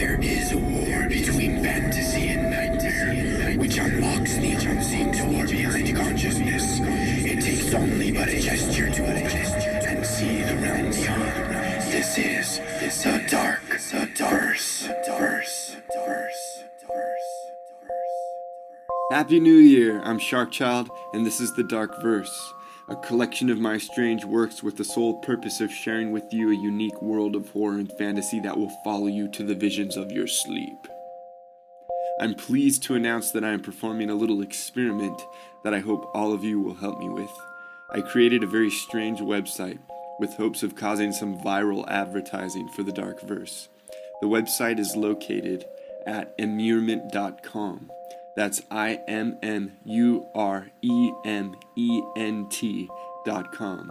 There is a war between fantasy and nightmare, which unlocks the unseen door behind consciousness. It takes only but a gesture to it and see the realm beyond. This is the dark, the. Happy New Year! I'm Sharkchild, and this is The Dark Verse, a collection of my strange works with the sole purpose of sharing with you a unique world of horror and fantasy that will follow you to the visions of your sleep. I'm pleased to announce that I am performing a little experiment that I hope all of you will help me with. I created a very strange website with hopes of causing some viral advertising for The Dark Verse. The website is located at immurement.com. That's I M M U R E M E N T dot com.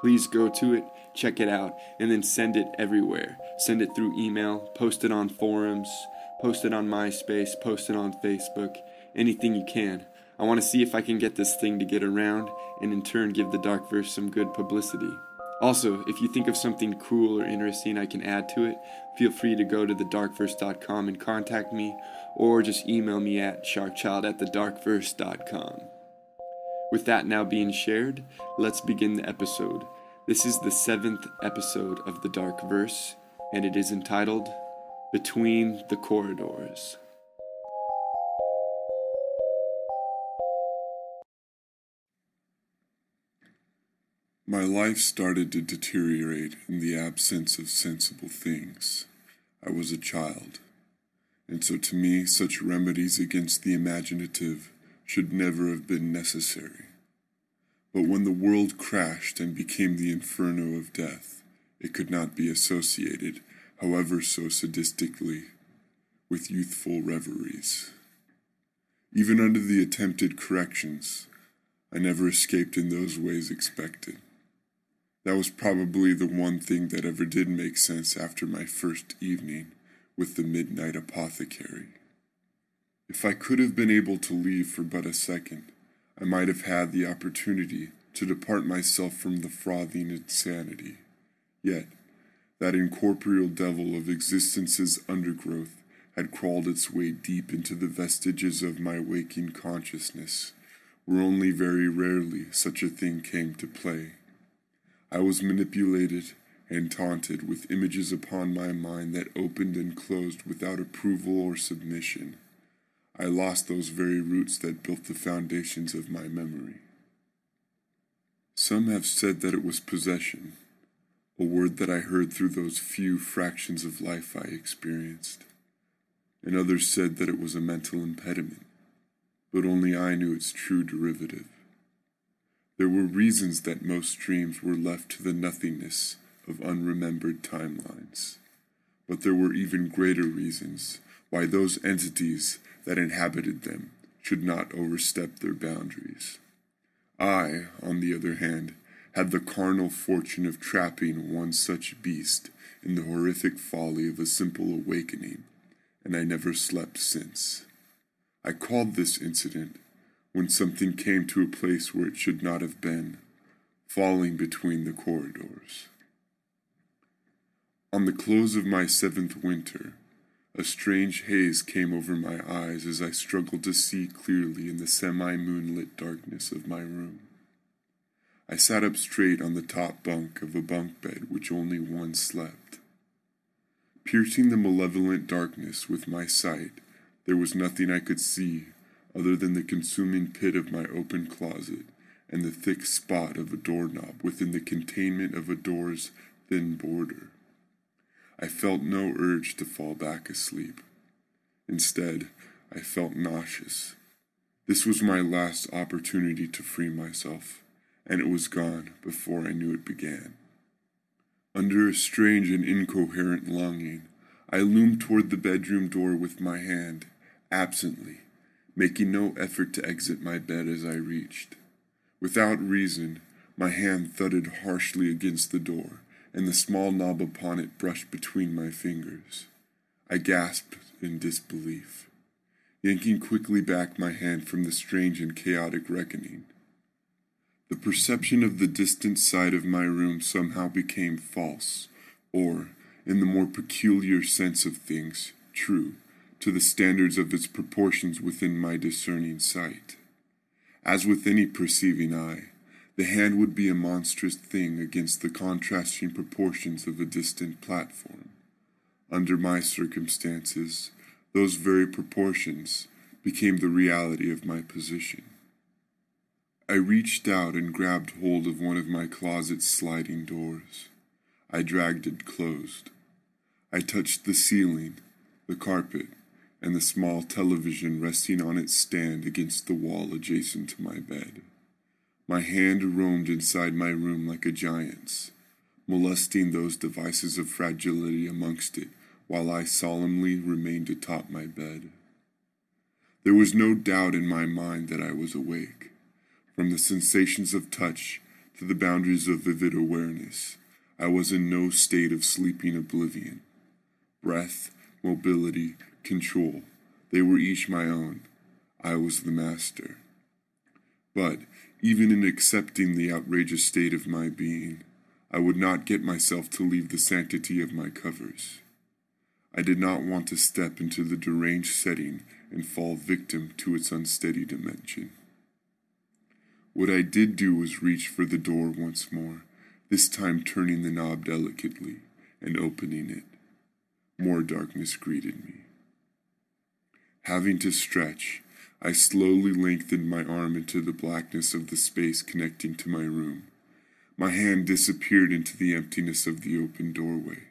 Please go to it, check it out, and then send it everywhere. Send it through email, post it on forums, post it on MySpace, post it on Facebook, anything you can. I want to see if I can get this thing to get around and in turn give the Dark Verse some good publicity. Also, if you think of something cool or interesting I can add to it, feel free to go to thedarkverse.com and contact me, or just email me at sharkchild at thedarkverse.com. With that now being shared, let's begin the episode. This is the seventh episode of The Dark Verse, and it is entitled Between the Corridors. My life started to deteriorate in the absence of sensible things. I was a child, and so to me, such remedies against the imaginative should never have been necessary. But when the world crashed and became the inferno of death, it could not be associated, however so sadistically, with youthful reveries. Even under the attempted corrections, I never escaped in those ways expected. That was probably the one thing that ever did make sense after my first evening with the midnight apothecary. If I could have been able to leave for but a second, I might have had the opportunity to depart myself from the frothing insanity. Yet, that incorporeal devil of existence's undergrowth had crawled its way deep into the vestiges of my waking consciousness, where only very rarely such a thing came to play. I was manipulated and taunted with images upon my mind that opened and closed without approval or submission. I lost those very roots that built the foundations of my memory. Some have said that it was possession, a word that I heard through those few fractions of life I experienced. And others said that it was a mental impediment, but only I knew its true derivative. There were reasons that most dreams were left to the nothingness of unremembered timelines. But there were even greater reasons why those entities that inhabited them should not overstep their boundaries. I, on the other hand, had the carnal fortune of trapping one such beast in the horrific folly of a simple awakening, and I never slept since. I called this incident when something came to a place where it should not have been, falling between the corridors. On the close of my seventh winter, a strange haze came over my eyes as I struggled to see clearly in the semi moonlit darkness of my room. I sat up straight on the top bunk of a bunk bed which only one slept. Piercing the malevolent darkness with my sight, there was nothing I could see other than the consuming pit of my open closet and the thick spot of a doorknob within the containment of a door's thin border. I felt no urge to fall back asleep. Instead, I felt nauseous. This was my last opportunity to free myself, and it was gone before I knew it began. Under a strange and incoherent longing, I loomed toward the bedroom door with my hand, absently, making no effort to exit my bed as I reached. Without reason, my hand thudded harshly against the door, and the small knob upon it brushed between my fingers. I gasped in disbelief, yanking quickly back my hand from the strange and chaotic reckoning. The perception of the distant side of my room somehow became false, or, in the more peculiar sense of things, true to the standards of its proportions within my discerning sight. As with any perceiving eye, the hand would be a monstrous thing against the contrasting proportions of a distant platform. Under my circumstances, those very proportions became the reality of my position. I reached out and grabbed hold of one of my closet's sliding doors. I dragged it closed. I touched the ceiling, the carpet, and the small television resting on its stand against the wall adjacent to my bed. My hand roamed inside my room like a giant's, molesting those devices of fragility amongst it while I solemnly remained atop my bed. There was no doubt in my mind that I was awake. From the sensations of touch to the boundaries of vivid awareness, I was in no state of sleeping oblivion. Breath, mobility, control, they were each my own. I was the master. But, even in accepting the outrageous state of my being, I would not get myself to leave the sanctity of my covers. I did not want to step into the deranged setting and fall victim to its unsteady dimension. What I did do was reach for the door once more, this time turning the knob delicately and opening it. More darkness greeted me. Having to stretch, I slowly lengthened my arm into the blackness of the space connecting to my room. My hand disappeared into the emptiness of the open doorway.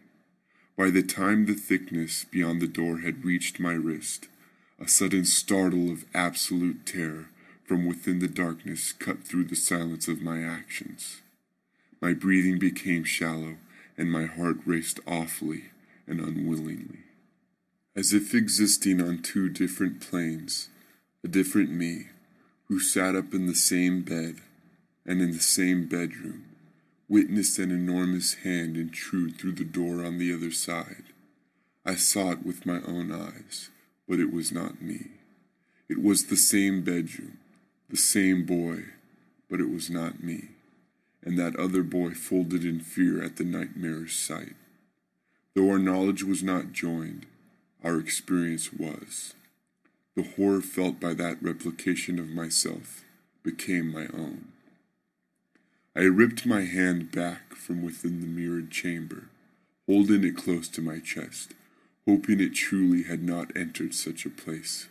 By the time the thickness beyond the door had reached my wrist, a sudden startle of absolute terror from within the darkness cut through the silence of my actions. My breathing became shallow, and my heart raced awfully and unwillingly. As if existing on two different planes, a different me, who sat up in the same bed and in the same bedroom, witnessed an enormous hand intrude through the door on the other side. I saw it with my own eyes but it was not me. It was the same bedroom, the same boy, but it was not me. And that other boy folded in fear at the nightmare's sight. Though our knowledge was not joined, our experience was. The horror felt by that replication of myself became my own. I ripped my hand back from within the mirrored chamber, holding it close to my chest hoping it truly had not entered such a place.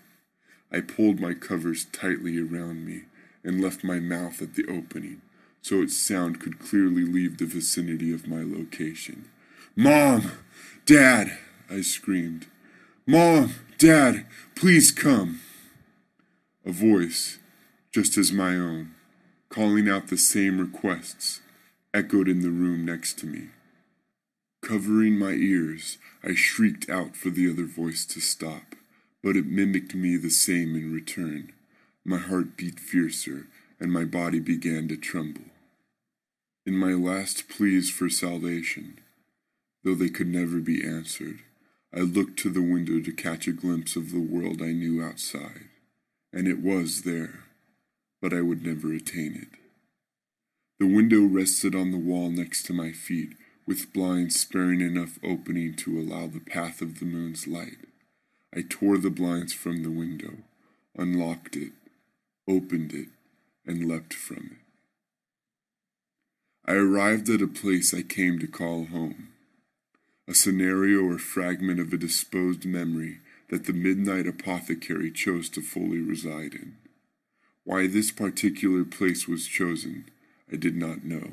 I pulled my covers tightly around me and left my mouth at the opening so its sound could clearly leave the vicinity of my location. Mom! Dad! I screamed. Mom! Dad! Please come! A voice, just as my own, calling out the same requests, echoed in the room next to me. Covering my ears, I shrieked out for the other voice to stop, but it mimicked me the same in return. My heart beat fiercer, and my body began to tremble. In my last pleas for salvation, though they could never be answered, I looked to the window to catch a glimpse of the world I knew outside, and it was there, but I would never attain it. The window rested on the wall next to my feet, with blinds sparing enough opening to allow the path of the moon's light. I tore the blinds from the window, unlocked it, opened it, and leapt from it. I arrived at a place I came to call home, a scenario or fragment of a disposed memory that the midnight apothecary chose to fully reside in. Why this particular place was chosen, I did not know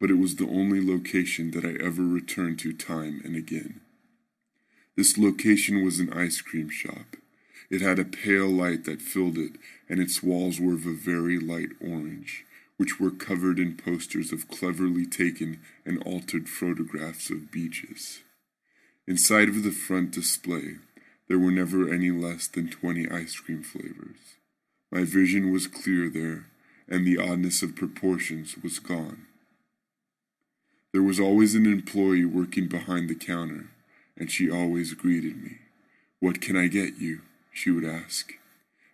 but it was the only location that I ever returned to time and again. This location was an ice cream shop. It had a pale light that filled it, and its walls were of a very light orange, which were covered in posters of cleverly taken and altered photographs of beaches. Inside of the front display, there were never any less than twenty ice cream flavors. My vision was clear there, and the oddness of proportions was gone. There was always an employee working behind the counter, and she always greeted me. What can I get you? she would ask.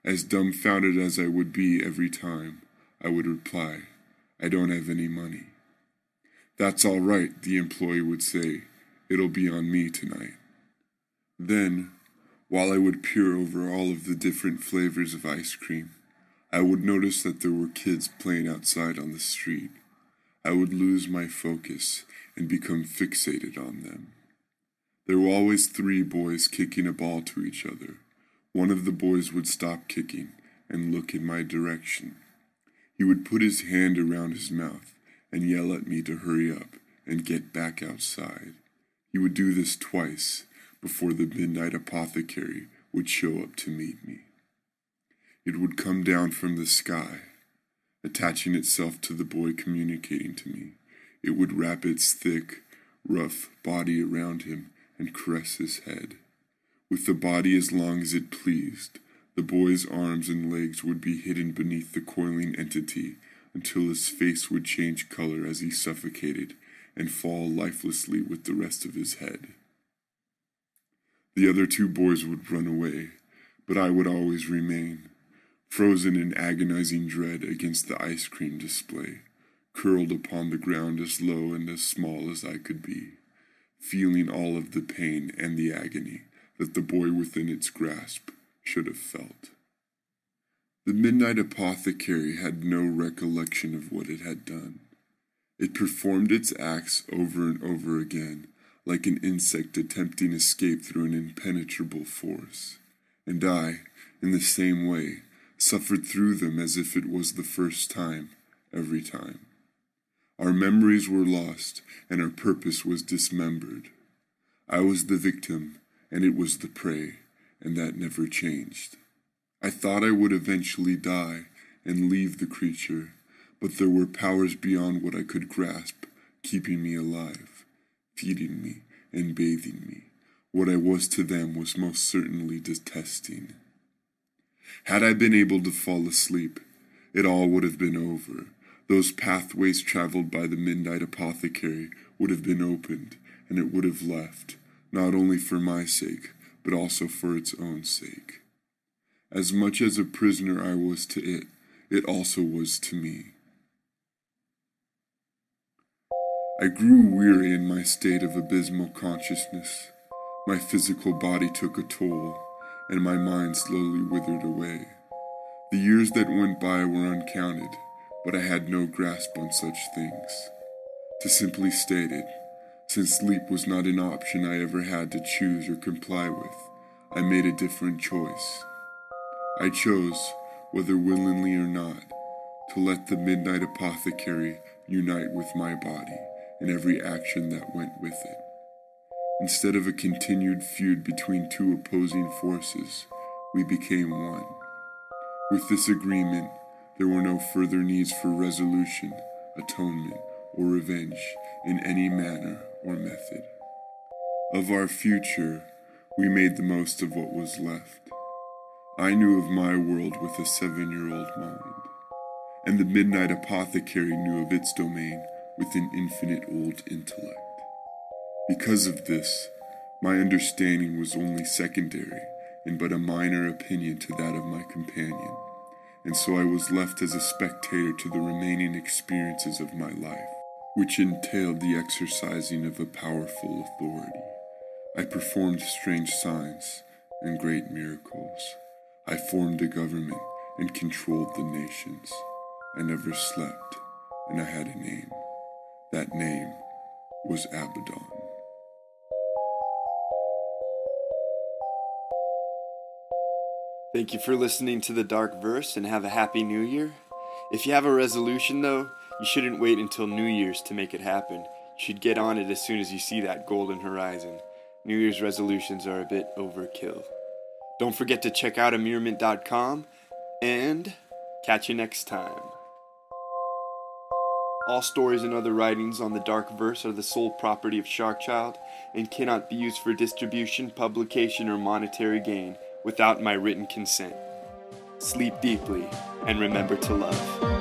As dumbfounded as I would be every time, I would reply, I don't have any money. That's all right, the employee would say. It'll be on me tonight. Then, While I would peer over all of the different flavors of ice cream, I would notice that there were kids playing outside on the street. I would lose my focus and become fixated on them. There were always three boys kicking a ball to each other. One of the boys would stop kicking and look in my direction. He would put his hand around his mouth and yell at me to hurry up and get back outside. He would do this twice before the midnight apothecary would show up to meet me. It would come down from the sky, attaching itself to the boy communicating to me. It would wrap its thick, rough body around him and caress his head. With the body as long as it pleased, the boy's arms and legs would be hidden beneath the coiling entity until his face would change color as he suffocated and fall lifelessly with the rest of his head. The other two boys would run away, but I would always remain, frozen in agonizing dread against the ice cream display, curled upon the ground as low and as small as I could be, feeling all of the pain and the agony that the boy within its grasp should have felt. The midnight apothecary had no recollection of what it had done. It performed its acts over and over again, like an insect attempting escape through an impenetrable force. And I, in the same way, suffered through them as if it was the first time, every time. Our memories were lost, and our purpose was dismembered. I was the victim, and it was the prey, and that never changed. I thought I would eventually die and leave the creature, but there were powers beyond what I could grasp, keeping me alive, feeding me, and bathing me. What I was to them was most certainly detesting. Had I been able to fall asleep, it all would have been over. Those pathways traveled by the midnight apothecary would have been opened, and it would have left, not only for my sake, but also for its own sake. As much as a prisoner I was to it, it also was to me. I grew weary in my state of abysmal consciousness. My physical body took a toll, and my mind slowly withered away. The years that went by were uncounted, but I had no grasp on such things. To simply state it, since sleep was not an option I ever had to choose or comply with, I made a different choice. I chose, whether willingly or not, to let the midnight apothecary unite with my body and every action that went with it. Instead of a continued feud between two opposing forces, we became one. With this agreement, there were no further needs for resolution, atonement, or revenge in any manner or method. Of our future, we made the most of what was left. I knew of my world with a seven year old mind, and the Midnight Apothecary knew of its domain with an infinite old intellect. Because of this, my understanding was only secondary and but a minor opinion to that of my companion, and so I was left as a spectator to the remaining experiences of my life which entailed the exercising of a powerful authority. I performed strange signs and great miracles. I formed a government and controlled the nations. I never slept, and I had a name. That name was Abaddon. Thank you for listening to the Dark Verse and have a happy new year. If you have a resolution, though, you shouldn't wait until New Year's to make it happen. You should get on it as soon as you see that golden horizon. New Year's resolutions are a bit overkill. Don't forget to check out immurement.com and catch you next time. All stories and other writings on the Dark Verse are the sole property of Sharkchild and cannot be used for distribution, publication, or monetary gain without my written consent. Sleep deeply and remember to love.